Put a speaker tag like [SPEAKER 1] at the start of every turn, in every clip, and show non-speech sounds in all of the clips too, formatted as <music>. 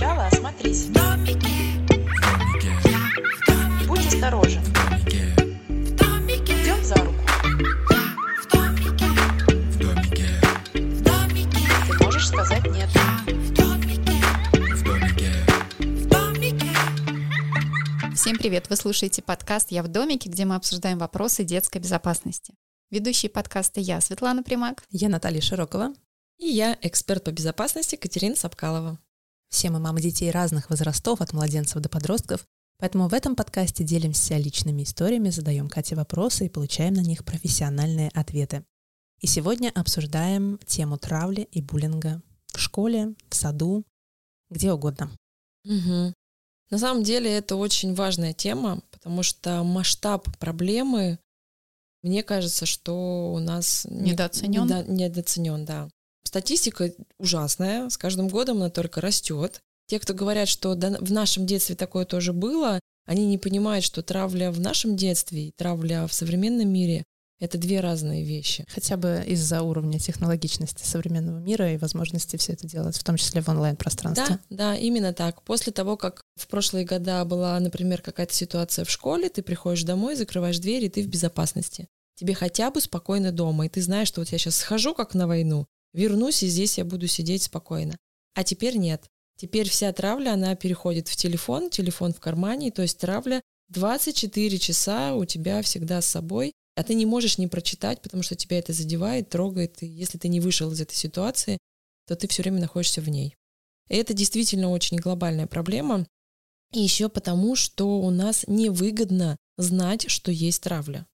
[SPEAKER 1] сначала осмотрись. Будь осторожен. Идем за руку. Ты можешь сказать нет.
[SPEAKER 2] Всем привет! Вы слушаете подкаст «Я в домике», где мы обсуждаем вопросы детской безопасности. Ведущие подкаста я, Светлана Примак.
[SPEAKER 3] Я Наталья Широкова.
[SPEAKER 4] И я, эксперт по безопасности Катерина Сапкалова.
[SPEAKER 3] Все мы мамы детей разных возрастов, от младенцев до подростков, поэтому в этом подкасте делимся личными историями, задаем Кате вопросы и получаем на них профессиональные ответы. И сегодня обсуждаем тему травли и буллинга в школе, в саду, где угодно.
[SPEAKER 4] Угу. На самом деле это очень важная тема, потому что масштаб проблемы, мне кажется, что у нас
[SPEAKER 2] недооценен.
[SPEAKER 4] Недо, недооценен, да. Статистика ужасная, с каждым годом она только растет. Те, кто говорят, что в нашем детстве такое тоже было, они не понимают, что травля в нашем детстве и травля в современном мире это две разные вещи.
[SPEAKER 3] Хотя бы из-за уровня технологичности современного мира и возможности все это делать, в том числе в онлайн-пространстве.
[SPEAKER 4] Да, да, именно так. После того, как в прошлые года была, например, какая-то ситуация в школе, ты приходишь домой, закрываешь дверь, и ты в безопасности. Тебе хотя бы спокойно дома, и ты знаешь, что вот я сейчас схожу как на войну, вернусь, и здесь я буду сидеть спокойно. А теперь нет. Теперь вся травля, она переходит в телефон, телефон в кармане, то есть травля 24 часа у тебя всегда с собой, а ты не можешь не прочитать, потому что тебя это задевает, трогает, и если ты не вышел из этой ситуации, то ты все время находишься в ней. И это действительно очень глобальная проблема, и еще потому, что у нас невыгодно знать, что есть травля.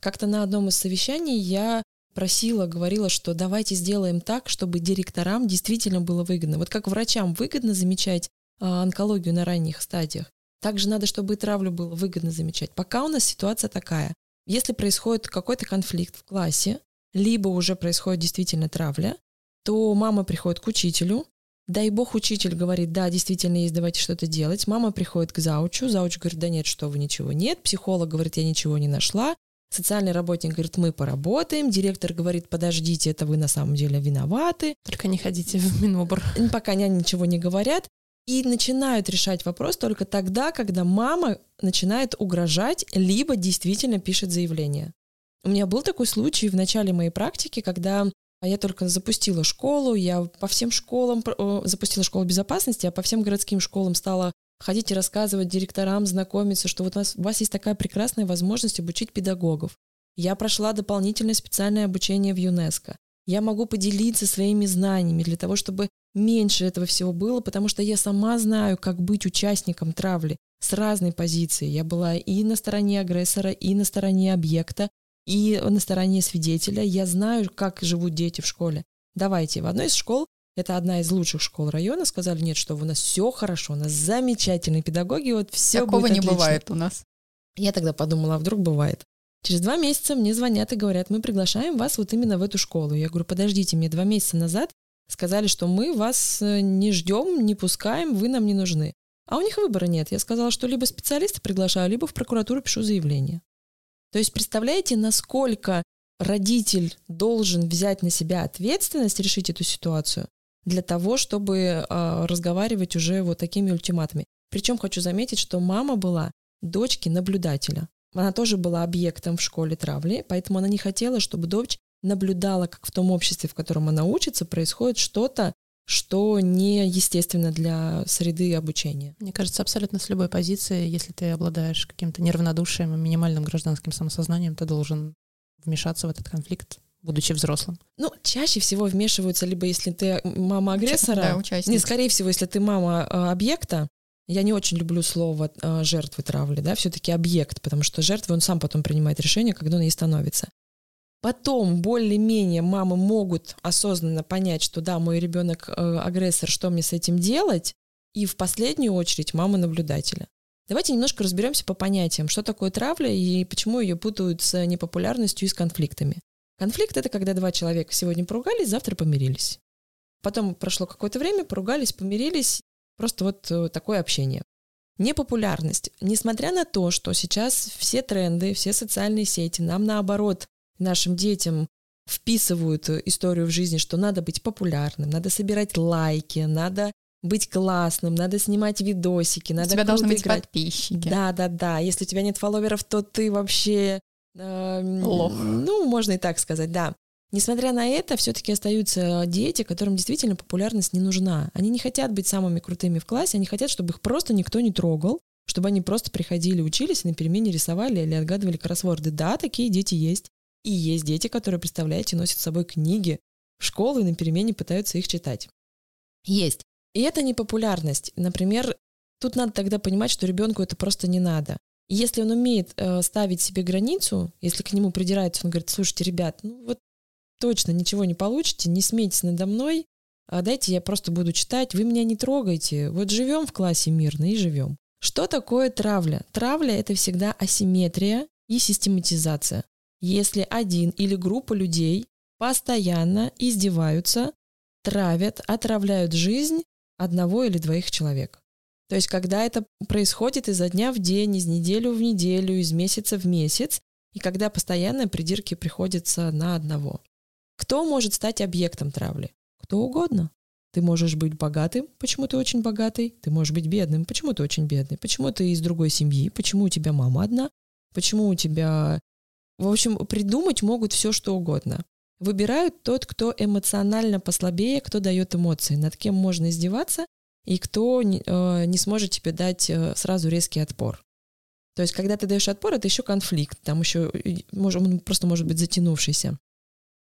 [SPEAKER 4] Как-то на одном из совещаний я просила, говорила, что давайте сделаем так, чтобы директорам действительно было выгодно. Вот как врачам выгодно замечать а, онкологию на ранних стадиях, также надо, чтобы и травлю было выгодно замечать. Пока у нас ситуация такая. Если происходит какой-то конфликт в классе, либо уже происходит действительно травля, то мама приходит к учителю, дай бог учитель говорит, да, действительно есть, давайте что-то делать. Мама приходит к заучу, зауч говорит, да нет, что вы, ничего нет. Психолог говорит, я ничего не нашла. Социальный работник говорит, мы поработаем. Директор говорит, подождите, это вы на самом деле виноваты.
[SPEAKER 3] Только не ходите в Минобр.
[SPEAKER 4] Пока они ничего не говорят. И начинают решать вопрос только тогда, когда мама начинает угрожать, либо действительно пишет заявление. У меня был такой случай в начале моей практики, когда я только запустила школу, я по всем школам запустила школу безопасности, а по всем городским школам стала ходить и рассказывать директорам, знакомиться, что вот у вас, у вас есть такая прекрасная возможность обучить педагогов. Я прошла дополнительное специальное обучение в ЮНЕСКо. Я могу поделиться своими знаниями для того, чтобы меньше этого всего было, потому что я сама знаю, как быть участником травли с разной позиции. Я была и на стороне агрессора, и на стороне объекта, и на стороне свидетеля. Я знаю, как живут дети в школе. Давайте, в одной из школ это одна из лучших школ района. Сказали, нет, что у нас все хорошо, у нас замечательные педагоги, вот все
[SPEAKER 2] Такого
[SPEAKER 4] будет
[SPEAKER 2] не
[SPEAKER 4] отлично.
[SPEAKER 2] бывает у нас.
[SPEAKER 4] Я тогда подумала, а вдруг бывает. Через два месяца мне звонят и говорят, мы приглашаем вас вот именно в эту школу. Я говорю, подождите, мне два месяца назад сказали, что мы вас э, не ждем, не пускаем, вы нам не нужны. А у них выбора нет. Я сказала, что либо специалиста приглашаю, либо в прокуратуру пишу заявление. То есть представляете, насколько родитель должен взять на себя ответственность решить эту ситуацию, для того, чтобы э, разговаривать уже вот такими ультиматами. Причем хочу заметить, что мама была дочки наблюдателя. Она тоже была объектом в школе травли, поэтому она не хотела, чтобы дочь наблюдала, как в том обществе, в котором она учится, происходит что-то, что не естественно для среды обучения.
[SPEAKER 3] Мне кажется, абсолютно с любой позиции, если ты обладаешь каким-то неравнодушием и минимальным гражданским самосознанием, ты должен вмешаться в этот конфликт будучи взрослым?
[SPEAKER 4] Ну, чаще всего вмешиваются либо если ты мама агрессора,
[SPEAKER 2] да, участник.
[SPEAKER 4] не, скорее всего, если ты мама э, объекта. Я не очень люблю слово э, жертвы травли, да, все-таки объект, потому что жертва он сам потом принимает решение, когда он ей становится. Потом более-менее мамы могут осознанно понять, что да, мой ребенок э, агрессор, что мне с этим делать, и в последнюю очередь мама наблюдателя. Давайте немножко разберемся по понятиям, что такое травля и почему ее путают с непопулярностью и с конфликтами. Конфликт — это когда два человека сегодня поругались, завтра помирились. Потом прошло какое-то время, поругались, помирились, просто вот э, такое общение. Непопулярность. Несмотря на то, что сейчас все тренды, все социальные сети нам наоборот, нашим детям вписывают историю в жизни, что надо быть популярным, надо собирать лайки, надо быть классным, надо снимать видосики, надо
[SPEAKER 2] У тебя должны быть
[SPEAKER 4] играть.
[SPEAKER 2] подписчики.
[SPEAKER 4] Да, да, да. Если у тебя нет фолловеров, то ты вообще... Э,
[SPEAKER 2] Лох.
[SPEAKER 4] Ну, можно и так сказать, да. Несмотря на это, все-таки остаются дети, которым действительно популярность не нужна. Они не хотят быть самыми крутыми в классе, они хотят, чтобы их просто никто не трогал, чтобы они просто приходили, учились и на перемене рисовали или отгадывали кроссворды. Да, такие дети есть. И есть дети, которые, представляете, носят с собой книги в школу и на перемене пытаются их читать. Есть. И это не популярность. Например, тут надо тогда понимать, что ребенку это просто не надо. Если он умеет э, ставить себе границу, если к нему придирается, он говорит, слушайте, ребят, ну вот точно ничего не получите, не смейтесь надо мной, а дайте я просто буду читать, вы меня не трогайте, вот живем в классе мирно и живем. Что такое травля? Травля — это всегда асимметрия и систематизация. Если один или группа людей постоянно издеваются, травят, отравляют жизнь одного или двоих человек. То есть, когда это происходит изо дня в день, из недели в неделю, из месяца в месяц, и когда постоянно придирки приходятся на одного. Кто может стать объектом травли? Кто угодно. Ты можешь быть богатым, почему ты очень богатый. Ты можешь быть бедным, почему ты очень бедный. Почему ты из другой семьи, почему у тебя мама одна, почему у тебя... В общем, придумать могут все, что угодно. Выбирают тот, кто эмоционально послабее, кто дает эмоции, над кем можно издеваться, и кто не, э, не сможет тебе дать э, сразу резкий отпор. То есть, когда ты даешь отпор, это еще конфликт, там еще может, он просто может быть затянувшийся.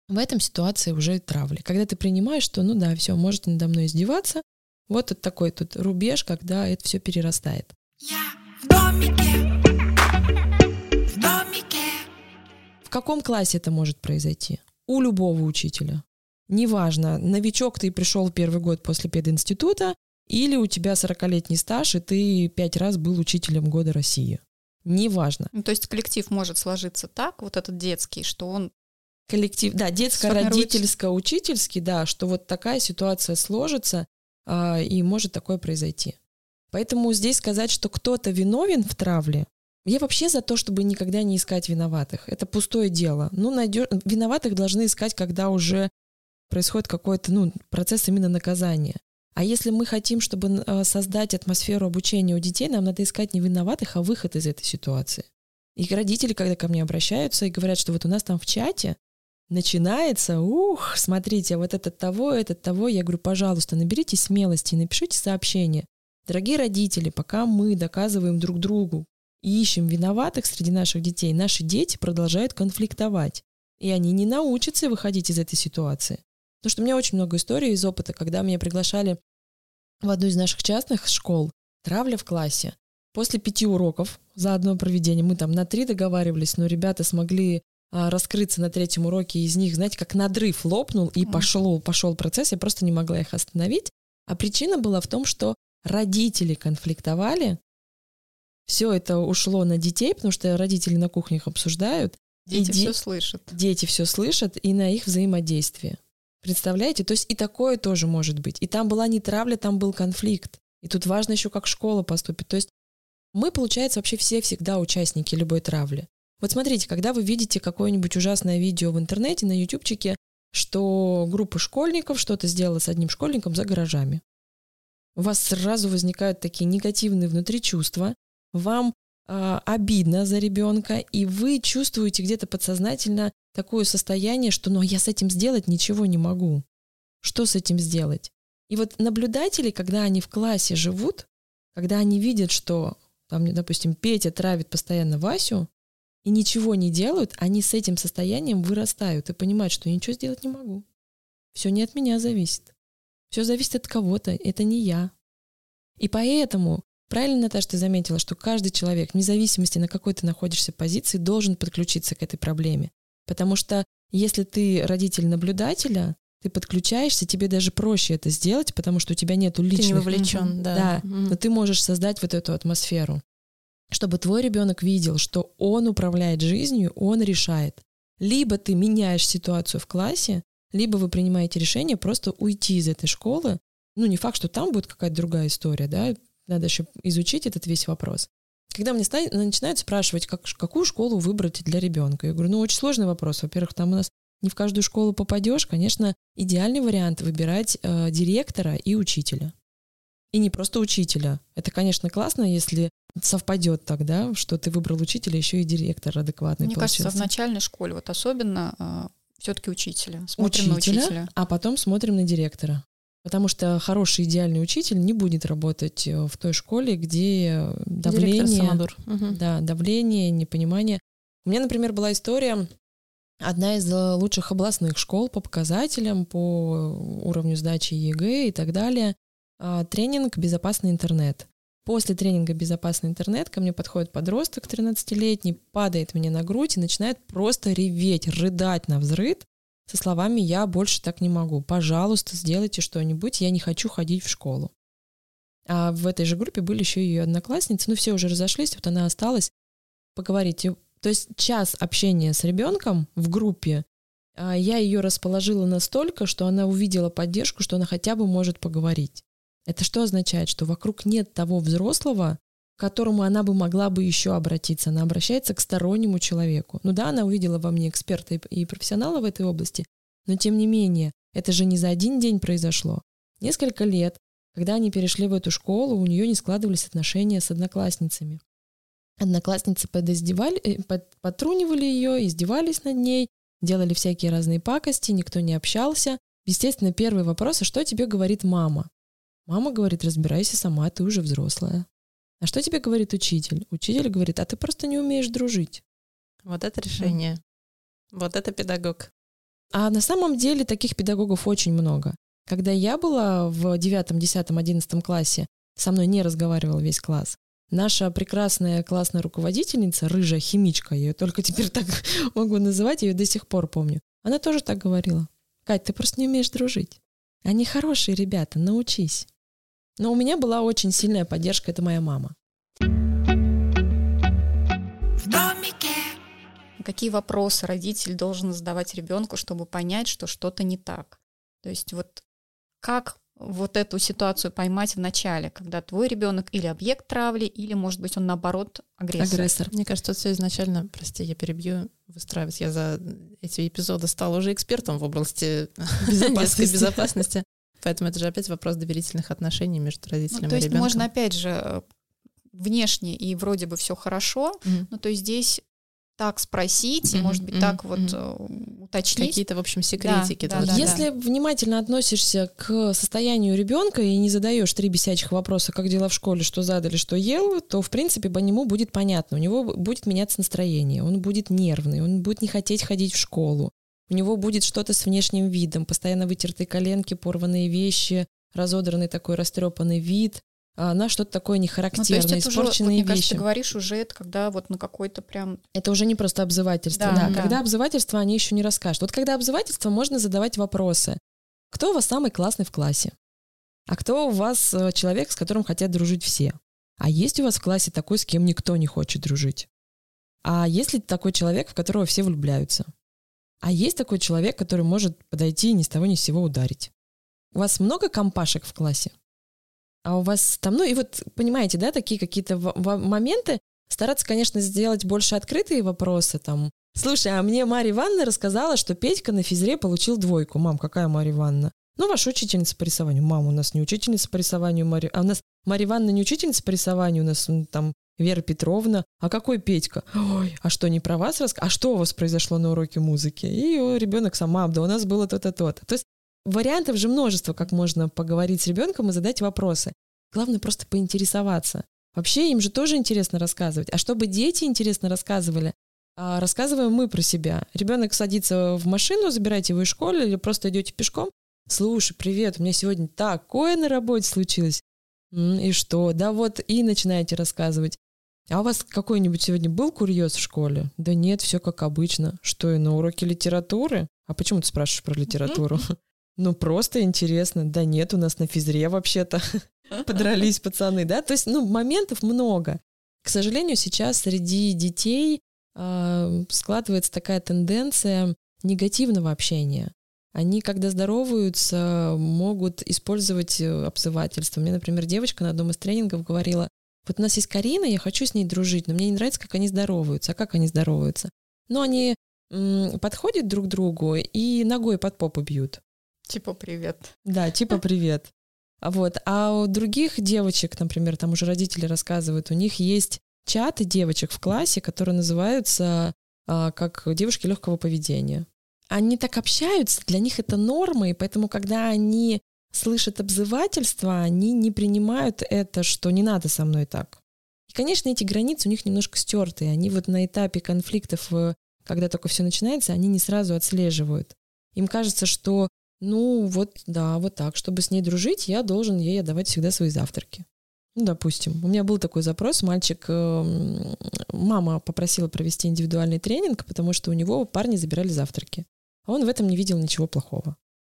[SPEAKER 4] В этом ситуации уже травли. Когда ты принимаешь, что ну да, все, можете надо мной издеваться, вот это такой тут рубеж, когда это все перерастает.
[SPEAKER 5] Я в домике, в домике.
[SPEAKER 4] В каком классе это может произойти? У любого учителя. Неважно, новичок ты пришел первый год после пединститута, или у тебя 40-летний стаж, и ты пять раз был учителем года России. Неважно.
[SPEAKER 2] Ну, то есть коллектив может сложиться так, вот этот детский, что он
[SPEAKER 4] Коллектив, да, детско-родительско-учительский, да, что вот такая ситуация сложится, а, и может такое произойти. Поэтому здесь сказать, что кто-то виновен в травле, я вообще за то, чтобы никогда не искать виноватых. Это пустое дело. Ну, найдешь... Виноватых должны искать, когда уже происходит какой-то ну, процесс именно наказания. А если мы хотим, чтобы э, создать атмосферу обучения у детей, нам надо искать не виноватых, а выход из этой ситуации. И родители, когда ко мне обращаются и говорят, что вот у нас там в чате начинается, ух, смотрите, вот этот того, этот того, я говорю, пожалуйста, наберите смелости и напишите сообщение. Дорогие родители, пока мы доказываем друг другу и ищем виноватых среди наших детей, наши дети продолжают конфликтовать. И они не научатся выходить из этой ситуации. Потому что у меня очень много историй из опыта, когда меня приглашали в одну из наших частных школ, травля в классе. После пяти уроков за одно проведение мы там на три договаривались, но ребята смогли а, раскрыться на третьем уроке, из них, знаете, как надрыв лопнул, и пошел, пошел процесс, я просто не могла их остановить. А причина была в том, что родители конфликтовали, все это ушло на детей, потому что родители на кухнях обсуждают.
[SPEAKER 2] дети
[SPEAKER 4] де-
[SPEAKER 2] все слышат.
[SPEAKER 4] Дети все слышат и на их взаимодействие. Представляете? То есть и такое тоже может быть. И там была не травля, там был конфликт. И тут важно еще, как школа поступит. То есть мы, получается, вообще все всегда участники любой травли. Вот смотрите, когда вы видите какое-нибудь ужасное видео в интернете, на ютубчике, что группа школьников что-то сделала с одним школьником за гаражами. У вас сразу возникают такие негативные внутри чувства, вам э, обидно за ребенка, и вы чувствуете где-то подсознательно такое состояние, что ну я с этим сделать ничего не могу. Что с этим сделать? И вот наблюдатели, когда они в классе живут, когда они видят, что там, допустим, Петя травит постоянно Васю, и ничего не делают, они с этим состоянием вырастают и понимают, что я ничего сделать не могу. Все не от меня зависит. Все зависит от кого-то, это не я. И поэтому, правильно, Наташа, ты заметила, что каждый человек, вне зависимости на какой ты находишься позиции, должен подключиться к этой проблеме. Потому что если ты родитель наблюдателя, ты подключаешься, тебе даже проще это сделать, потому что у тебя нету личных...
[SPEAKER 3] Ты не вовлечен, да.
[SPEAKER 4] Да, но ты можешь создать вот эту атмосферу, чтобы твой ребенок видел, что он управляет жизнью, он решает. Либо ты меняешь ситуацию в классе, либо вы принимаете решение просто уйти из этой школы. Ну, не факт, что там будет какая-то другая история, да, надо еще изучить этот весь вопрос. Когда мне ста- начинают спрашивать, как, какую школу выбрать для ребенка, я говорю, ну, очень сложный вопрос. Во-первых, там у нас не в каждую школу попадешь. Конечно, идеальный вариант выбирать э, директора и учителя. И не просто учителя. Это, конечно, классно, если совпадет тогда, что ты выбрал учителя, еще и директор адекватный
[SPEAKER 2] Мне кажется, в
[SPEAKER 4] получился.
[SPEAKER 2] начальной школе вот особенно все-таки учителя. Смотрим на
[SPEAKER 4] Учителя,
[SPEAKER 2] учителя.
[SPEAKER 4] а потом смотрим на директора. Потому что хороший идеальный учитель не будет работать э, в той школе, где давление.
[SPEAKER 3] Мгм.
[SPEAKER 4] да, давление, непонимание. У меня, например, была история, одна из э, лучших областных школ по показателям, по уровню сдачи ЕГЭ и так далее, а, тренинг «Безопасный интернет». После тренинга «Безопасный интернет» ко мне подходит подросток 13-летний, падает мне на грудь и начинает просто реветь, рыдать на взрыд со словами «Я больше так не могу, пожалуйста, сделайте что-нибудь, я не хочу ходить в школу». А в этой же группе были еще ее одноклассницы, ну все уже разошлись, вот она осталась поговорить. То есть час общения с ребенком в группе, а, я ее расположила настолько, что она увидела поддержку, что она хотя бы может поговорить. Это что означает? Что вокруг нет того взрослого, к которому она бы могла бы еще обратиться. Она обращается к стороннему человеку. Ну да, она увидела во мне эксперта и профессионала в этой области, но тем не менее, это же не за один день произошло. Несколько лет, когда они перешли в эту школу, у нее не складывались отношения с одноклассницами. Одноклассницы подиздевали, э, под- подтрунивали ее, издевались над ней, делали всякие разные пакости, никто не общался. Естественно, первый вопрос, а что тебе говорит мама? Мама говорит, разбирайся сама, ты уже взрослая. А что тебе говорит учитель? Учитель говорит, а ты просто не умеешь дружить.
[SPEAKER 3] Вот это решение. Вот это педагог.
[SPEAKER 4] А на самом деле таких педагогов очень много. Когда я была в 9, 10, 11 классе, со мной не разговаривал весь класс. Наша прекрасная классная руководительница, рыжая химичка, я ее только теперь так <laughs> могу называть, я ее до сих пор помню. Она тоже так говорила. Кать, ты просто не умеешь дружить. Они хорошие ребята, научись. Но у меня была очень сильная поддержка, это моя мама.
[SPEAKER 5] В домике.
[SPEAKER 2] Какие вопросы родитель должен задавать ребенку, чтобы понять, что что-то не так? То есть вот как вот эту ситуацию поймать в начале, когда твой ребенок или объект травли, или, может быть, он наоборот агрессор.
[SPEAKER 4] Агрессор.
[SPEAKER 3] Мне кажется, все изначально, прости, я перебью, выстраивать. Я за эти эпизоды стала уже экспертом в области
[SPEAKER 4] безопасности. <laughs>
[SPEAKER 3] Поэтому это же опять вопрос доверительных отношений между
[SPEAKER 2] Ну,
[SPEAKER 3] родителями
[SPEAKER 2] то
[SPEAKER 3] и
[SPEAKER 2] есть
[SPEAKER 3] ребенком.
[SPEAKER 2] можно опять же э, внешне и вроде бы все хорошо,
[SPEAKER 3] Мгм.
[SPEAKER 2] ну то есть здесь так спросить,
[SPEAKER 3] Мгм,
[SPEAKER 2] может быть,
[SPEAKER 3] мгм,
[SPEAKER 2] так вот э, уточнить.
[SPEAKER 3] Какие-то, в общем, секретики.
[SPEAKER 2] да, да,
[SPEAKER 3] быть.
[SPEAKER 4] Если внимательно относишься к состоянию ребенка и не задаешь три бесячих вопроса, как дела в школе, что задали, что ел, то, в принципе, по нему будет понятно. У него будет меняться настроение, он будет нервный, он будет не хотеть ходить в школу. У него будет что-то с внешним видом, постоянно вытертые коленки, порванные вещи, разодранный такой растрепанный вид, а, на что-то такое
[SPEAKER 2] Ну, то
[SPEAKER 4] нехарактерное,
[SPEAKER 2] есть это уже, вот,
[SPEAKER 4] испорченные
[SPEAKER 2] мне кажется,
[SPEAKER 4] вещи.
[SPEAKER 2] ты говоришь уже это, когда вот на какой-то прям...
[SPEAKER 4] Это уже не просто обзывательство.
[SPEAKER 2] Да,
[SPEAKER 4] Да,
[SPEAKER 2] да.
[SPEAKER 4] Когда обзывательство, они еще не расскажут. Вот когда обзывательство, можно задавать вопросы. Кто у вас самый классный в классе? А кто у вас э, человек, с которым хотят дружить все? А есть у вас в классе такой, с кем никто не хочет дружить? А есть ли такой человек, в которого все влюбляются? А есть такой человек, который может подойти и ни с того ни с сего ударить? У вас много компашек в классе? А у вас там, ну и вот, понимаете, да, такие какие-то моменты, стараться, конечно, сделать больше открытые вопросы, там, слушай, а мне Марья Ивановна рассказала, что Петька на физре получил двойку. Мам, какая Марья Ивановна? Ну, ваша учительница по рисованию. Мам, у нас не учительница по рисованию, Марья... а у нас Марья Ивановна не учительница по рисованию, у нас там Вера Петровна. А какой Петька? Ой, а что, не про вас рассказывать? А что у вас произошло на уроке музыки? И о, ребенок сам, мам, да у нас было то-то, то-то. То есть вариантов же множество, как можно поговорить с ребенком и задать вопросы. Главное просто поинтересоваться. Вообще им же тоже интересно рассказывать. А чтобы дети интересно рассказывали, а, рассказываем мы про себя. Ребенок садится в машину, забираете его из школы или просто идете пешком. Слушай, привет, у меня сегодня такое на работе случилось. «М, И что? Да вот, и начинаете рассказывать. А у вас какой-нибудь сегодня был курьез в школе? Да нет, все как обычно. Что, и на уроке литературы? А почему ты спрашиваешь про литературу? <laughs> Ну, просто интересно. Да нет, у нас на физре вообще-то <laughs> подрались пацаны, да? То есть, ну, моментов много. К сожалению, сейчас среди детей э, складывается такая тенденция негативного общения. Они, когда здороваются, могут использовать э, обзывательство. Мне, например, девочка на одном из тренингов говорила, вот у нас есть Карина, я хочу с ней дружить, но мне не нравится, как они здороваются. А как они здороваются? Ну, они м, подходят друг к другу и ногой под попу бьют.
[SPEAKER 2] Типа, привет.
[SPEAKER 4] Да, типа <laughs> привет. А вот, а у других девочек, например, там уже родители рассказывают, у них есть чаты девочек в классе, которые называются а, как девушки легкого поведения. Они так общаются, для них это норма, и поэтому, когда они слышат обзывательства, они не принимают это, что не надо со мной так. И, конечно, эти границы у них немножко стертые. Они вот на этапе конфликтов, э, когда только все начинается, они не сразу отслеживают. Им кажется, что ну вот, да, вот так, чтобы с ней дружить, я должен ей отдавать всегда свои завтраки. Ну, допустим, у меня был такой запрос, мальчик, э, мама попросила провести индивидуальный тренинг, потому что у него парни забирали завтраки. А он в этом не видел ничего плохого.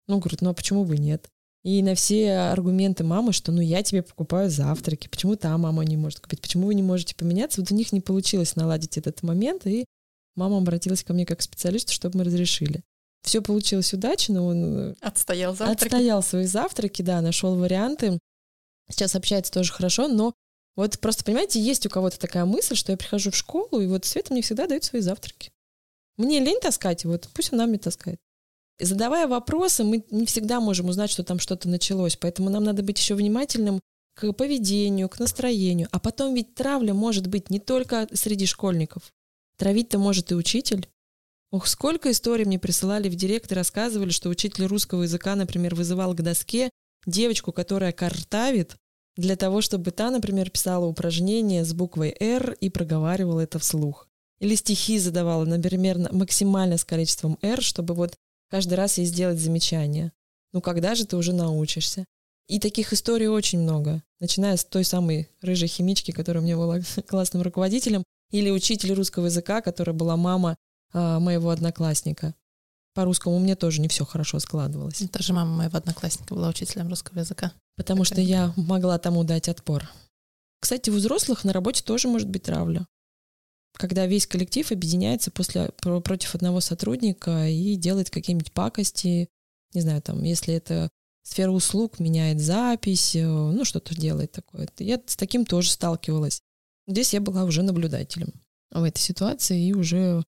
[SPEAKER 4] Ну, говорит, ну а почему бы нет? И на все аргументы мамы, что ну я тебе покупаю завтраки, почему та мама не может купить, почему вы не можете поменяться, вот у них не получилось наладить этот момент, и мама обратилась ко мне как к специалисту, чтобы мы разрешили. Все получилось удачно, он
[SPEAKER 2] э, отстоял завтраки.
[SPEAKER 4] Отстоял свои завтраки, да, нашел варианты. Сейчас общается тоже хорошо, но вот просто, понимаете, есть у кого-то такая мысль, что я прихожу в школу, и вот Света мне всегда дает свои завтраки. Мне лень таскать, вот пусть она мне таскает. Задавая вопросы, мы не всегда можем узнать, что там что-то началось, поэтому нам надо быть еще внимательным к поведению, к настроению. А потом ведь травля может быть не только среди школьников. Травить-то может и учитель. Ох, сколько историй мне присылали в директ и рассказывали, что учитель русского языка, например, вызывал к доске девочку, которая картавит, для того, чтобы та, например, писала упражнение с буквой «Р» и проговаривала это вслух. Или стихи задавала, например, максимально с количеством «Р», чтобы вот каждый раз ей сделать замечание. Ну когда же ты уже научишься? И таких историй очень много, начиная с той самой рыжей химички, которая у меня была <laughs> классным руководителем, или учитель русского языка, которая была мама э, моего одноклассника. По-русскому мне тоже не все хорошо складывалось.
[SPEAKER 3] Тоже мама моего одноклассника была учителем русского языка.
[SPEAKER 4] Потому так что я могла тому дать отпор. Кстати, у взрослых на работе тоже может быть травля когда весь коллектив объединяется после, против одного сотрудника и делает какие-нибудь пакости, не знаю, там, если это сфера услуг, меняет запись, э, ну, что-то делает такое. Я с таким тоже сталкивалась. Здесь я была уже наблюдателем в этой ситуации и уже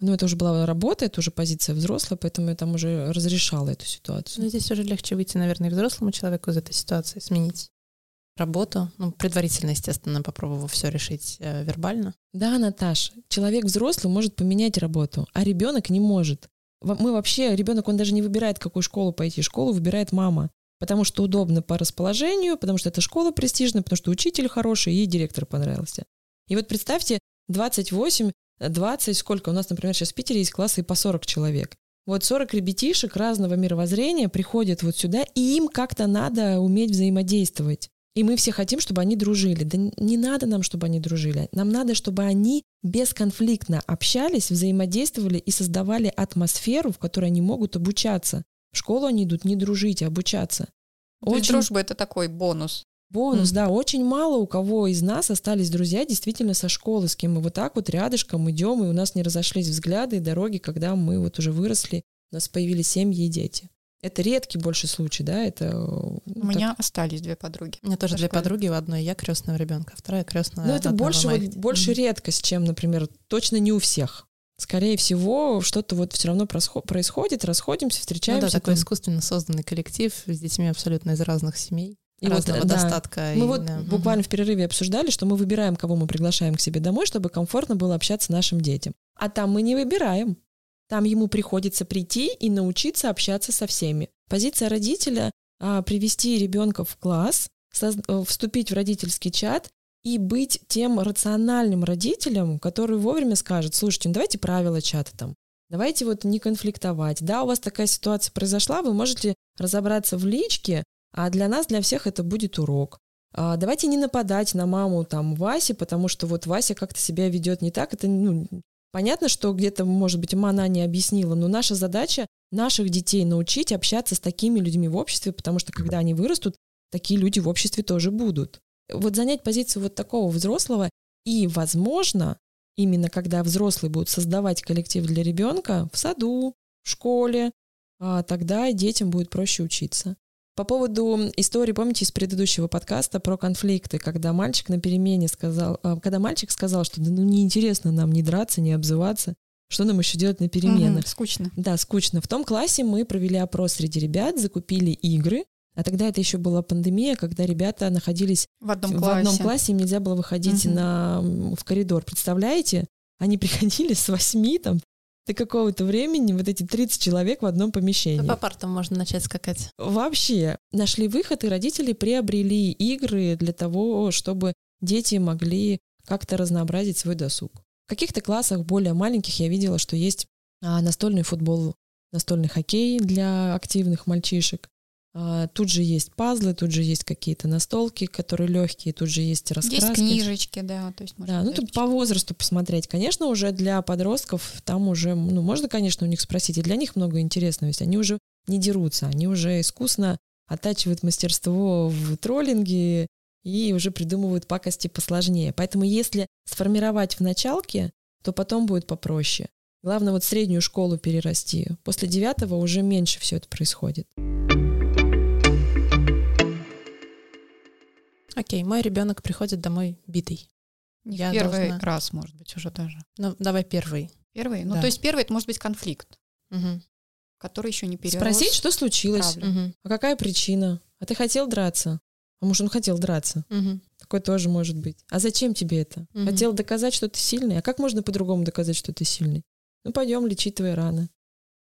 [SPEAKER 4] ну, это уже была работа, это уже позиция взрослая, поэтому я там уже разрешала эту ситуацию.
[SPEAKER 3] Ну, здесь уже легче выйти, наверное, взрослому человеку из этой ситуации, сменить работу, ну, предварительно, естественно, попробовав все решить э, вербально.
[SPEAKER 4] Да, Наташ, человек взрослый может поменять работу, а ребенок не может. Мы вообще, ребенок, он даже не выбирает, какую школу пойти. Школу выбирает мама, потому что удобно по расположению, потому что эта школа престижная, потому что учитель хороший и директор понравился. И вот представьте, 28, 20, сколько у нас, например, сейчас в Питере есть классы по 40 человек. Вот 40 ребятишек разного мировоззрения приходят вот сюда, и им как-то надо уметь взаимодействовать. И мы все хотим, чтобы они дружили. Да не надо нам, чтобы они дружили. Нам надо, чтобы они бесконфликтно общались, взаимодействовали и создавали атмосферу, в которой они могут обучаться. В школу они идут не дружить, а обучаться.
[SPEAKER 2] То очень... дружба — это такой бонус.
[SPEAKER 4] Бонус, mm. да. Очень мало у кого из нас остались друзья действительно со школы, с кем мы вот так вот рядышком идем, и у нас не разошлись взгляды и дороги, когда мы вот уже выросли, у нас появились семьи и дети. Это редкий больше случай, да? Это
[SPEAKER 2] ну, у так... меня остались две подруги.
[SPEAKER 3] У меня тоже две подруги, у одной я крестного ребенка, вторая крестная.
[SPEAKER 4] Ну это больше вот, больше mm-hmm. редкость, чем, например, точно не у всех. Скорее всего, что-то вот все равно происходит, расходимся, встречаемся.
[SPEAKER 3] Ну да, такой искусственно созданный коллектив с детьми абсолютно из разных семей. И разного вот, достатка.
[SPEAKER 4] Мы
[SPEAKER 3] и,
[SPEAKER 4] вот
[SPEAKER 3] да.
[SPEAKER 4] буквально в перерыве обсуждали, что мы выбираем, кого мы приглашаем к себе домой, чтобы комфортно было общаться нашим детям. А там мы не выбираем. Там ему приходится прийти и научиться общаться со всеми. Позиция родителя а, привести ребенка в класс, соз, э, вступить в родительский чат и быть тем рациональным родителем, который вовремя скажет, слушайте, ну давайте правила чата там, давайте вот не конфликтовать. Да, у вас такая ситуация произошла, вы можете разобраться в личке, а для нас, для всех это будет урок. А, давайте не нападать на маму там Васи, потому что вот Вася как-то себя ведет не так, это ну, Понятно, что где-то, может быть, она не объяснила, но наша задача наших детей научить общаться с такими людьми в обществе, потому что когда они вырастут, такие люди в обществе тоже будут. Вот занять позицию вот такого взрослого и, возможно, именно когда взрослые будут создавать коллектив для ребенка в саду, в школе, а тогда детям будет проще учиться. По поводу истории, помните, из предыдущего подкаста про конфликты, когда мальчик на перемене сказал, а, когда мальчик сказал, что да, ну неинтересно нам не драться, не обзываться, что нам еще делать на переменах?
[SPEAKER 2] Угу, скучно.
[SPEAKER 4] Да, скучно. В том классе мы провели опрос среди ребят, закупили игры, А тогда это еще была пандемия, когда ребята находились
[SPEAKER 2] В одном
[SPEAKER 4] в
[SPEAKER 2] классе.
[SPEAKER 4] одном классе, им нельзя было выходить
[SPEAKER 2] Мгм.
[SPEAKER 4] на, в коридор. Представляете? Они <laughs> приходили с 8 там, до какого-то времени, вот эти 30 человек в одном помещении.
[SPEAKER 3] По партам можно начать скакать.
[SPEAKER 4] Вообще нашли выход, и родители приобрели игры для того, чтобы дети могли как-то разнообразить свой досуг. В каких-то классах более маленьких я видела, что есть а, настольный футбол, настольный хоккей для активных мальчишек. А, Тут же есть пазлы, тут же есть какие-то настолки, которые легкие, тут же есть раскраски.
[SPEAKER 2] Есть книжечки, да. То есть можно
[SPEAKER 4] Да, ну тут по возрасту посмотреть. Конечно, уже для подростков там уже, ну, можно, конечно, у них спросить, и для них много интересного есть. Они уже не дерутся, они уже искусно оттачивают мастерство в троллинге и уже придумывают пакости посложнее. Поэтому если сформировать в началке, то потом будет попроще. Главное вот среднюю школу перерасти. После девятого уже меньше все это происходит.
[SPEAKER 3] Окей, мой ребенок приходит домой битый.
[SPEAKER 2] Не
[SPEAKER 3] Я
[SPEAKER 2] первый
[SPEAKER 3] должна-
[SPEAKER 2] раз, может быть, уже даже.
[SPEAKER 3] Ну, давай первый.
[SPEAKER 2] Первый? Ну,
[SPEAKER 3] Да.
[SPEAKER 2] то есть первый это может быть конфликт,
[SPEAKER 3] Мгм.
[SPEAKER 2] который еще не перерос.
[SPEAKER 4] Спросить, что случилось.
[SPEAKER 3] Мгм.
[SPEAKER 4] а какая причина, а ты хотел драться, а может он хотел драться.
[SPEAKER 3] Мгм.
[SPEAKER 4] Такое тоже может быть. А зачем тебе это?
[SPEAKER 3] Мгм.
[SPEAKER 4] Хотел доказать, что ты сильный? А как можно по-другому доказать, что ты сильный? Ну, пойдем лечить твои раны.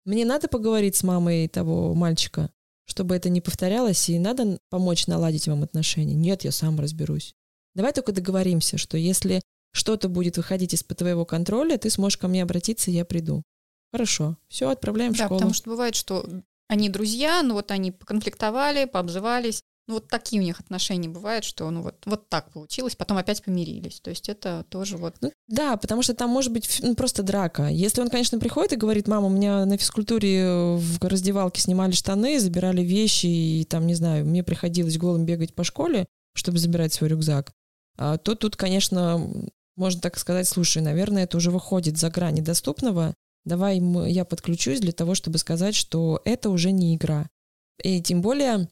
[SPEAKER 4] Мне надо поговорить с мамой того мальчика, чтобы это не повторялось, и надо помочь наладить вам отношения. Нет, я сам разберусь. Давай только договоримся, что если что-то будет выходить из-под твоего контроля, ты сможешь ко мне обратиться, и я приду. Хорошо. Все, отправляем в
[SPEAKER 2] Да,
[SPEAKER 4] школу.
[SPEAKER 2] потому что бывает, что они друзья, но вот они поконфликтовали, пообзывались. Ну, вот такие у них отношения бывают, что ну вот, вот так получилось, потом опять помирились. То есть это тоже вот...
[SPEAKER 4] Ну, да, потому что там может быть ну, просто драка. Если он, конечно, приходит и говорит, мама, у меня на физкультуре э, в раздевалке снимали штаны, забирали вещи, и там, не знаю, мне приходилось голым бегать по школе, чтобы забирать свой рюкзак, а, то тут, конечно, можно так сказать, слушай, наверное, это уже выходит за грани доступного, давай я подключусь для того, чтобы сказать, что это уже не игра. И тем более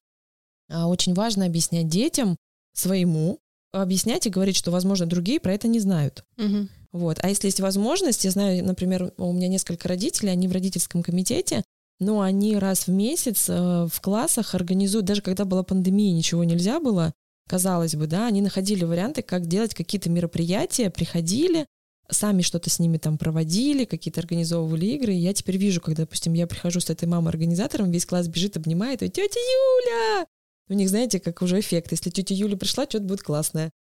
[SPEAKER 4] очень важно объяснять детям своему, объяснять и говорить, что, возможно, другие про это не знают.
[SPEAKER 3] Мгм.
[SPEAKER 4] Вот. А если есть возможность, я знаю, например, у меня несколько родителей, они в родительском комитете, но они раз в месяц э, в классах организуют, даже когда была пандемия, ничего нельзя было, казалось бы, да, они находили варианты, как делать какие-то мероприятия, приходили, сами что-то с ними там проводили, какие-то организовывали игры. И я теперь вижу, когда, допустим, я прихожу с этой мамой-организатором, весь класс бежит, обнимает, и тетя Юля! У них, знаете, как уже эффект. Если тетя Юля пришла, что-то будет классное.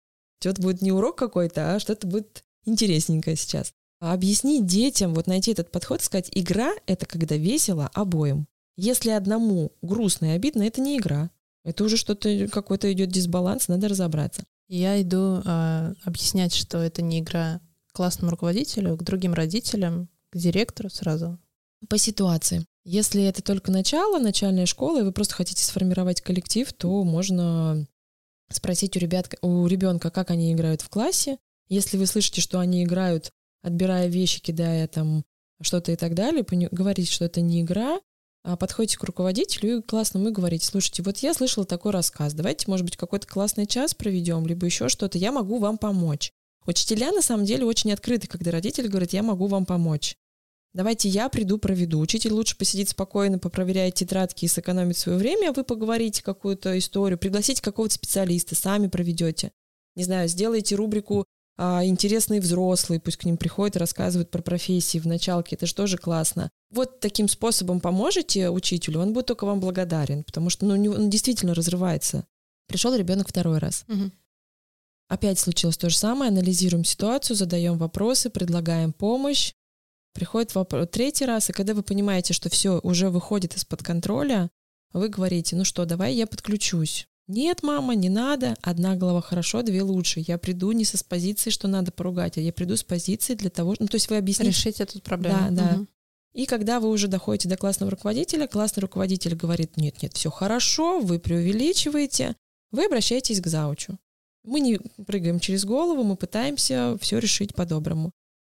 [SPEAKER 4] Что-то будет не урок какой-то, а что-то будет интересненькое сейчас. А объяснить детям, вот найти этот подход, сказать, игра — это когда весело обоим. Если одному грустно и обидно, это не игра. Это уже что-то, какой-то идет дисбаланс, надо разобраться.
[SPEAKER 3] Я иду а, объяснять, что это не игра к классному руководителю, к другим родителям, к директору сразу.
[SPEAKER 4] По ситуации. Если это только начало, начальная школа, и вы просто хотите сформировать коллектив, то можно спросить у ребят, у ребенка, как они играют в классе. Если вы слышите, что они играют, отбирая вещи, кидая там что-то и так далее, говорите, что это не игра, а подходите к руководителю и классному и говорите, слушайте, вот я слышала такой рассказ, давайте, может быть, какой-то классный час проведем, либо еще что-то, я могу вам помочь. Учителя на самом деле очень открыты, когда родитель говорит, я могу вам помочь. Давайте я приду, проведу. Учитель лучше посидит спокойно, попроверяет тетрадки и сэкономит свое время, а вы поговорите какую-то историю, пригласите какого-то специалиста, сами проведете. Не знаю, сделайте рубрику а, «Интересные взрослые», пусть к ним приходят и рассказывают про профессии в началке, это же тоже классно. Вот таким способом поможете учителю, он будет только вам благодарен, потому что ну, он действительно разрывается. Пришел ребенок второй раз. Опять случилось то же самое, анализируем ситуацию, задаем вопросы, предлагаем помощь. Приходит вопрос третий раз, и когда вы понимаете, что все уже выходит из-под контроля, вы говорите, ну что, давай я подключусь. Нет, мама, не надо. Одна голова хорошо, две лучше. Я приду не со с позиции, что надо поругать, а я приду с позиции для того, ну то есть вы объясните.
[SPEAKER 3] Решить эту проблему.
[SPEAKER 4] Да, да. И когда вы уже доходите до классного руководителя, классный руководитель говорит, нет, нет, все хорошо, вы преувеличиваете, вы обращаетесь к заучу. Мы не прыгаем через голову, мы пытаемся все решить по-доброму.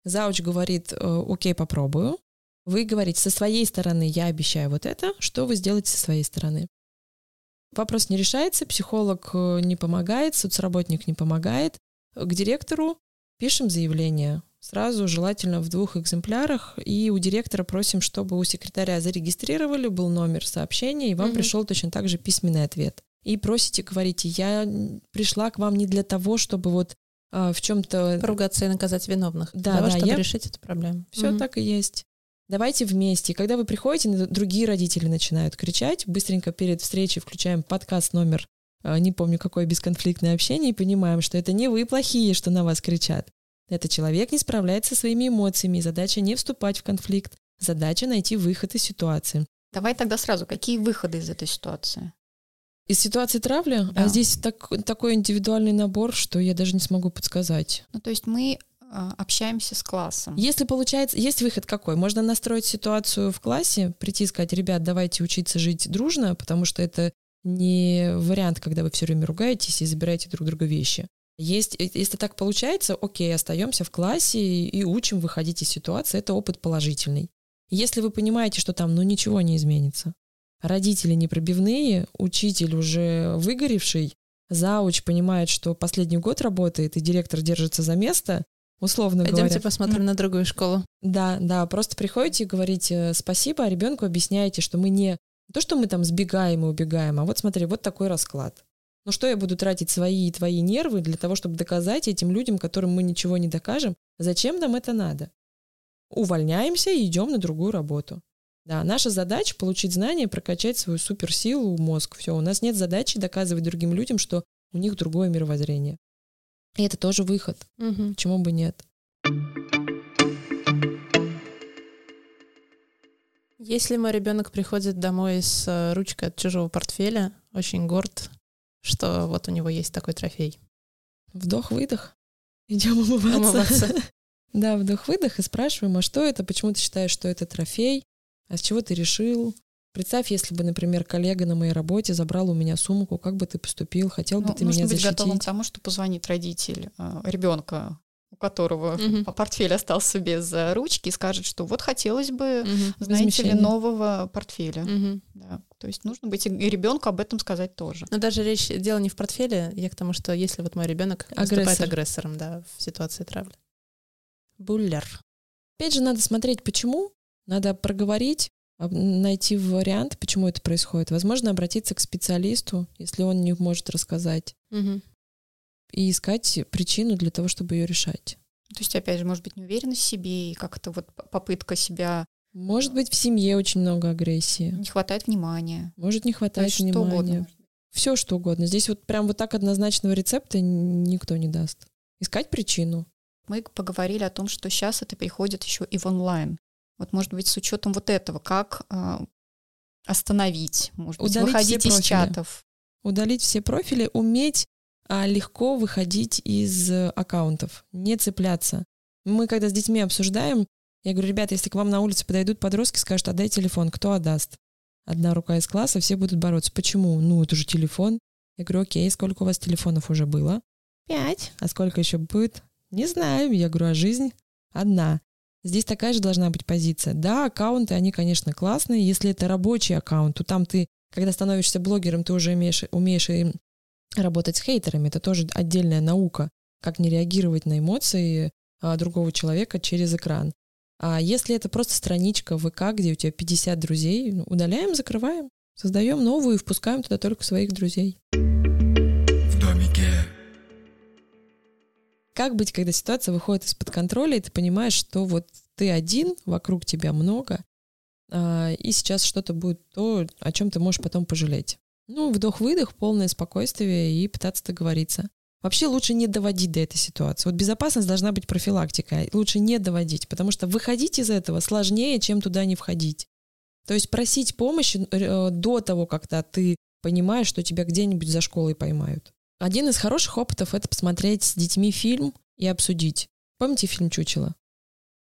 [SPEAKER 4] Зауч говорит, «Э, окей, попробую. Вы говорите, со своей стороны я обещаю вот это, что вы сделаете со своей стороны. Вопрос не решается, психолог э, не помогает, соцработник не помогает. К директору пишем заявление, сразу желательно в двух экземплярах, и у директора просим, чтобы у секретаря зарегистрировали, был номер сообщения, и вам
[SPEAKER 3] Мгм.
[SPEAKER 4] пришел точно так же письменный ответ. И просите, говорите, я пришла к вам не для того, чтобы вот в чем-то
[SPEAKER 3] Поругаться и наказать виновных.
[SPEAKER 4] Да,
[SPEAKER 3] Для того,
[SPEAKER 4] да,
[SPEAKER 3] чтобы
[SPEAKER 4] я-
[SPEAKER 3] решить эту проблему.
[SPEAKER 4] Все
[SPEAKER 3] Мгм.
[SPEAKER 4] так и есть. Давайте вместе. Когда вы приходите, другие родители начинают кричать. Быстренько перед встречей включаем подкаст номер, э, не помню какое, бесконфликтное общение, и понимаем, что это не вы плохие, что на вас кричат. Это человек не справляется со своими эмоциями, и задача не вступать в конфликт. Задача найти выход из ситуации.
[SPEAKER 2] Давай тогда сразу, какие выходы из этой ситуации?
[SPEAKER 4] Из ситуации травли,
[SPEAKER 2] Да.
[SPEAKER 4] а здесь так- такой индивидуальный набор, что я даже не смогу подсказать.
[SPEAKER 2] Ну, то есть мы а, общаемся с классом.
[SPEAKER 4] Если получается, есть выход какой? Можно настроить ситуацию в классе, прийти и сказать, ребят, давайте учиться жить дружно, потому что это не вариант, когда вы все время ругаетесь и забираете друг друга вещи. Есть, э, если так получается, окей, остаемся в классе и, и учим выходить из ситуации, это опыт положительный. Если вы понимаете, что там ну ничего не изменится, родители непробивные, учитель уже выгоревший, зауч понимает, что последний год работает, и директор держится за место, условно говоря.
[SPEAKER 3] Пойдемте посмотрим на другую школу.
[SPEAKER 4] Да, да, просто приходите и говорите спасибо, а ребенку объясняете, что мы не не то, что мы там сбегаем и убегаем, а вот смотри, вот такой расклад. Ну что я буду тратить свои и твои нервы для того, чтобы доказать этим людям, которым мы ничего не докажем, зачем нам это надо? Увольняемся и идем на другую работу. Да, наша задача получить знания, прокачать свою суперсилу, мозг. Все, у нас нет задачи доказывать другим людям, что у них другое мировоззрение. И это тоже выход.
[SPEAKER 3] Мгм.
[SPEAKER 4] Почему бы нет?
[SPEAKER 3] Если мой ребенок приходит домой с э, ручкой от чужого портфеля, очень горд, что вот у него есть такой трофей.
[SPEAKER 4] Вдох-выдох. Идем умываться.
[SPEAKER 3] Умываться. <laughs>
[SPEAKER 4] Да, вдох-выдох и спрашиваем, а что это, почему ты считаешь, что это трофей, а с чего ты решил? Представь, если бы, например, коллега на моей работе забрал у меня сумку, как бы ты поступил, хотел бы
[SPEAKER 2] Ну,
[SPEAKER 4] ты
[SPEAKER 2] нужно
[SPEAKER 4] меня
[SPEAKER 2] быть
[SPEAKER 4] защитить?
[SPEAKER 2] готовым к тому, что позвонит родитель ребенка, у которого
[SPEAKER 3] Мгм.
[SPEAKER 2] портфель остался без э, ручки, и скажет, что вот хотелось бы,
[SPEAKER 3] Мгм.
[SPEAKER 2] знаете ли, нового портфеля.
[SPEAKER 3] Мгм.
[SPEAKER 2] Да. То есть нужно быть и ребенку об этом сказать тоже.
[SPEAKER 3] Но даже речь, дело не в портфеле, я к тому, что если вот мой ребенок выступает
[SPEAKER 4] Агрессор.
[SPEAKER 3] агрессором, да, в ситуации травли. Буллер.
[SPEAKER 4] Опять же, надо смотреть, почему, надо проговорить, об- найти вариант, почему это происходит. Возможно, обратиться к специалисту, если он не может рассказать,
[SPEAKER 3] Мгм.
[SPEAKER 4] и искать причину для того, чтобы ее решать.
[SPEAKER 2] То есть, опять же, может быть, неуверенность в себе и как-то вот попытка себя,
[SPEAKER 4] Может быть, в семье очень много агрессии.
[SPEAKER 2] не хватает внимания.
[SPEAKER 4] Может, не хватает
[SPEAKER 2] есть что
[SPEAKER 4] внимания.
[SPEAKER 2] угодно.
[SPEAKER 4] Все что угодно. Здесь вот прям вот так однозначного рецепта никто не даст. Искать причину.
[SPEAKER 2] Мы поговорили о том, что сейчас это приходит еще и в онлайн. Вот, может быть, с учетом вот этого, как а, остановить, может быть,
[SPEAKER 4] Удалить
[SPEAKER 2] выходить из чатов.
[SPEAKER 4] Удалить все профили, уметь а, легко выходить из э, аккаунтов, не цепляться. Мы когда с детьми обсуждаем, я говорю, ребята, если к вам на улице подойдут подростки, скажут, отдай телефон, кто отдаст? Одна рука из класса, все будут бороться. Почему? Ну, это же телефон. Я говорю, окей, сколько у вас телефонов уже было? Пять. А сколько еще будет? Не знаю. Я говорю, а жизнь одна. Здесь такая же должна быть позиция. Да, аккаунты, они, конечно, классные. Если это рабочий аккаунт, то там ты, когда становишься блогером, ты уже умеешь, умеешь и работать с хейтерами. Это тоже отдельная наука, как не реагировать на эмоции а, другого человека через экран. А если это просто страничка ВК, где у тебя 50 друзей, ну, удаляем, закрываем, создаем новую и впускаем туда только своих друзей. Как быть, когда ситуация выходит из-под контроля, и ты понимаешь, что вот ты один, вокруг тебя много, а, и сейчас что-то будет то, о чем ты можешь потом пожалеть. Ну, вдох-выдох, полное спокойствие и пытаться договориться. Вообще лучше не доводить до этой ситуации. Вот безопасность должна быть профилактикой. Лучше не доводить, потому что выходить из этого сложнее, чем туда не входить. То есть просить помощи э, до того, когда ты понимаешь, что тебя где-нибудь за школой поймают. Один из хороших опытов — это посмотреть с детьми фильм и обсудить. Помните фильм «Чучело»?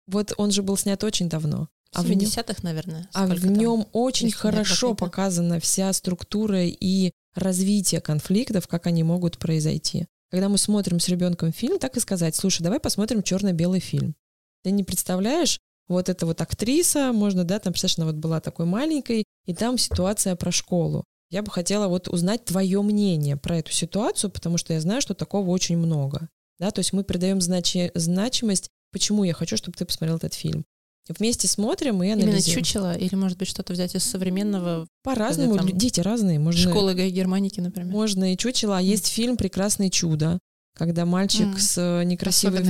[SPEAKER 4] Вот он же был снят очень давно. А в нем-
[SPEAKER 3] 70-х, наверное.
[SPEAKER 4] а в
[SPEAKER 3] Сколько там?
[SPEAKER 4] нем очень
[SPEAKER 3] 10 лет
[SPEAKER 4] хорошо
[SPEAKER 3] конфликта.
[SPEAKER 4] показана вся структура и развитие конфликтов, как они могут произойти. Когда мы смотрим с ребенком фильм, так и сказать, слушай, давай посмотрим черно-белый фильм. Ты не представляешь, вот эта вот актриса, можно, да, там, представляешь, она вот была такой маленькой, и там ситуация про школу. Я бы хотела вот узнать твое мнение про эту ситуацию, потому что я знаю, что такого очень много. Да, то есть мы придаем значи- значимость, почему я хочу, чтобы ты посмотрел этот фильм. Вместе смотрим и
[SPEAKER 3] Именно
[SPEAKER 4] анализируем.
[SPEAKER 3] чучело или, может быть, что-то взять из современного
[SPEAKER 4] По-разному.
[SPEAKER 3] Там
[SPEAKER 4] Дети разные. Можно,
[SPEAKER 3] школы Гай Германики, например.
[SPEAKER 4] можно и чучело. А есть фильм «Прекрасное чудо», когда мальчик
[SPEAKER 2] М.
[SPEAKER 4] с э, некрасивой...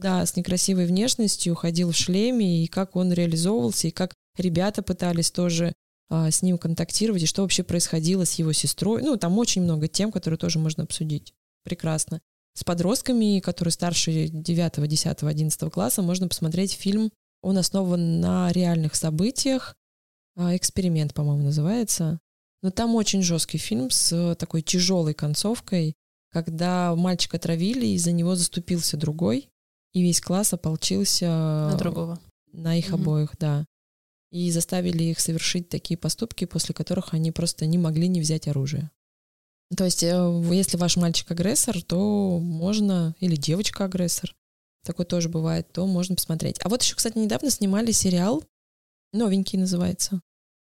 [SPEAKER 4] Да, с некрасивой внешностью ходил в шлеме, и как он реализовывался, и как ребята пытались тоже а, с ним контактировать, и что вообще происходило с его сестрой. Ну, там очень много тем, которые тоже можно обсудить. Прекрасно. С подростками, которые старше 9, 10, 11 класса, можно посмотреть фильм. Он основан на реальных событиях. А, «Эксперимент», по-моему, называется. Но там очень жесткий фильм с такой тяжелой концовкой, когда мальчика отравили, и за него заступился другой, и весь класс ополчился
[SPEAKER 3] На другого.
[SPEAKER 4] на их
[SPEAKER 3] Мгм.
[SPEAKER 4] обоих, да. И заставили их совершить такие поступки, после которых они просто не могли не взять оружие. То есть, э, если ваш мальчик агрессор, то можно, или девочка агрессор, такое тоже бывает, то можно посмотреть. А вот еще, кстати, недавно снимали сериал, новенький называется.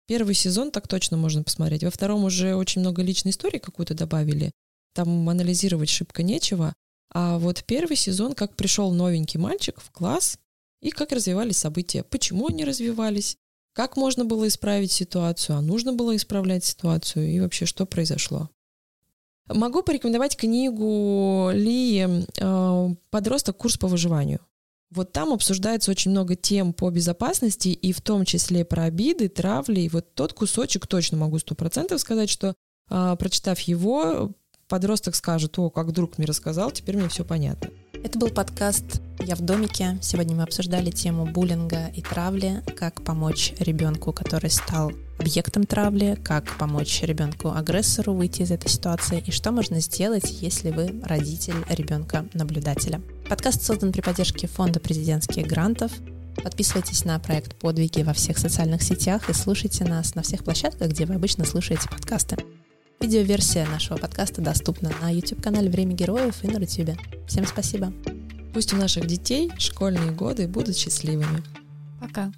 [SPEAKER 4] Первый сезон так точно можно посмотреть. Во втором уже очень много личной истории какую-то добавили. Там анализировать шибко нечего. А вот первый сезон, как пришел новенький мальчик в класс, и как развивались события, почему они развивались, как можно было исправить ситуацию, а нужно было исправлять ситуацию, и вообще что произошло. Могу порекомендовать книгу Ли э, «Подросток. Курс по выживанию». Вот там обсуждается очень много тем по безопасности, и в том числе про обиды, травли. И вот тот кусочек точно могу сто процентов сказать, что а, прочитав его, подросток скажет, о, как друг мне рассказал, теперь мне все понятно.
[SPEAKER 3] Это был подкаст «Я в домике». Сегодня мы обсуждали тему буллинга и травли, как помочь ребенку, который стал объектом травли, как помочь ребенку-агрессору выйти из этой ситуации и что можно сделать, если вы родитель ребенка-наблюдателя. Подкаст создан при поддержке Фонда президентских грантов. Подписывайтесь на проект «Подвиги» во всех социальных сетях и слушайте нас на всех площадках, где вы обычно слушаете подкасты. Видеоверсия нашего подкаста доступна на YouTube-канале «Время героев» и на Рутюбе. Всем спасибо!
[SPEAKER 4] Пусть у наших детей школьные годы будут счастливыми.
[SPEAKER 2] Пока.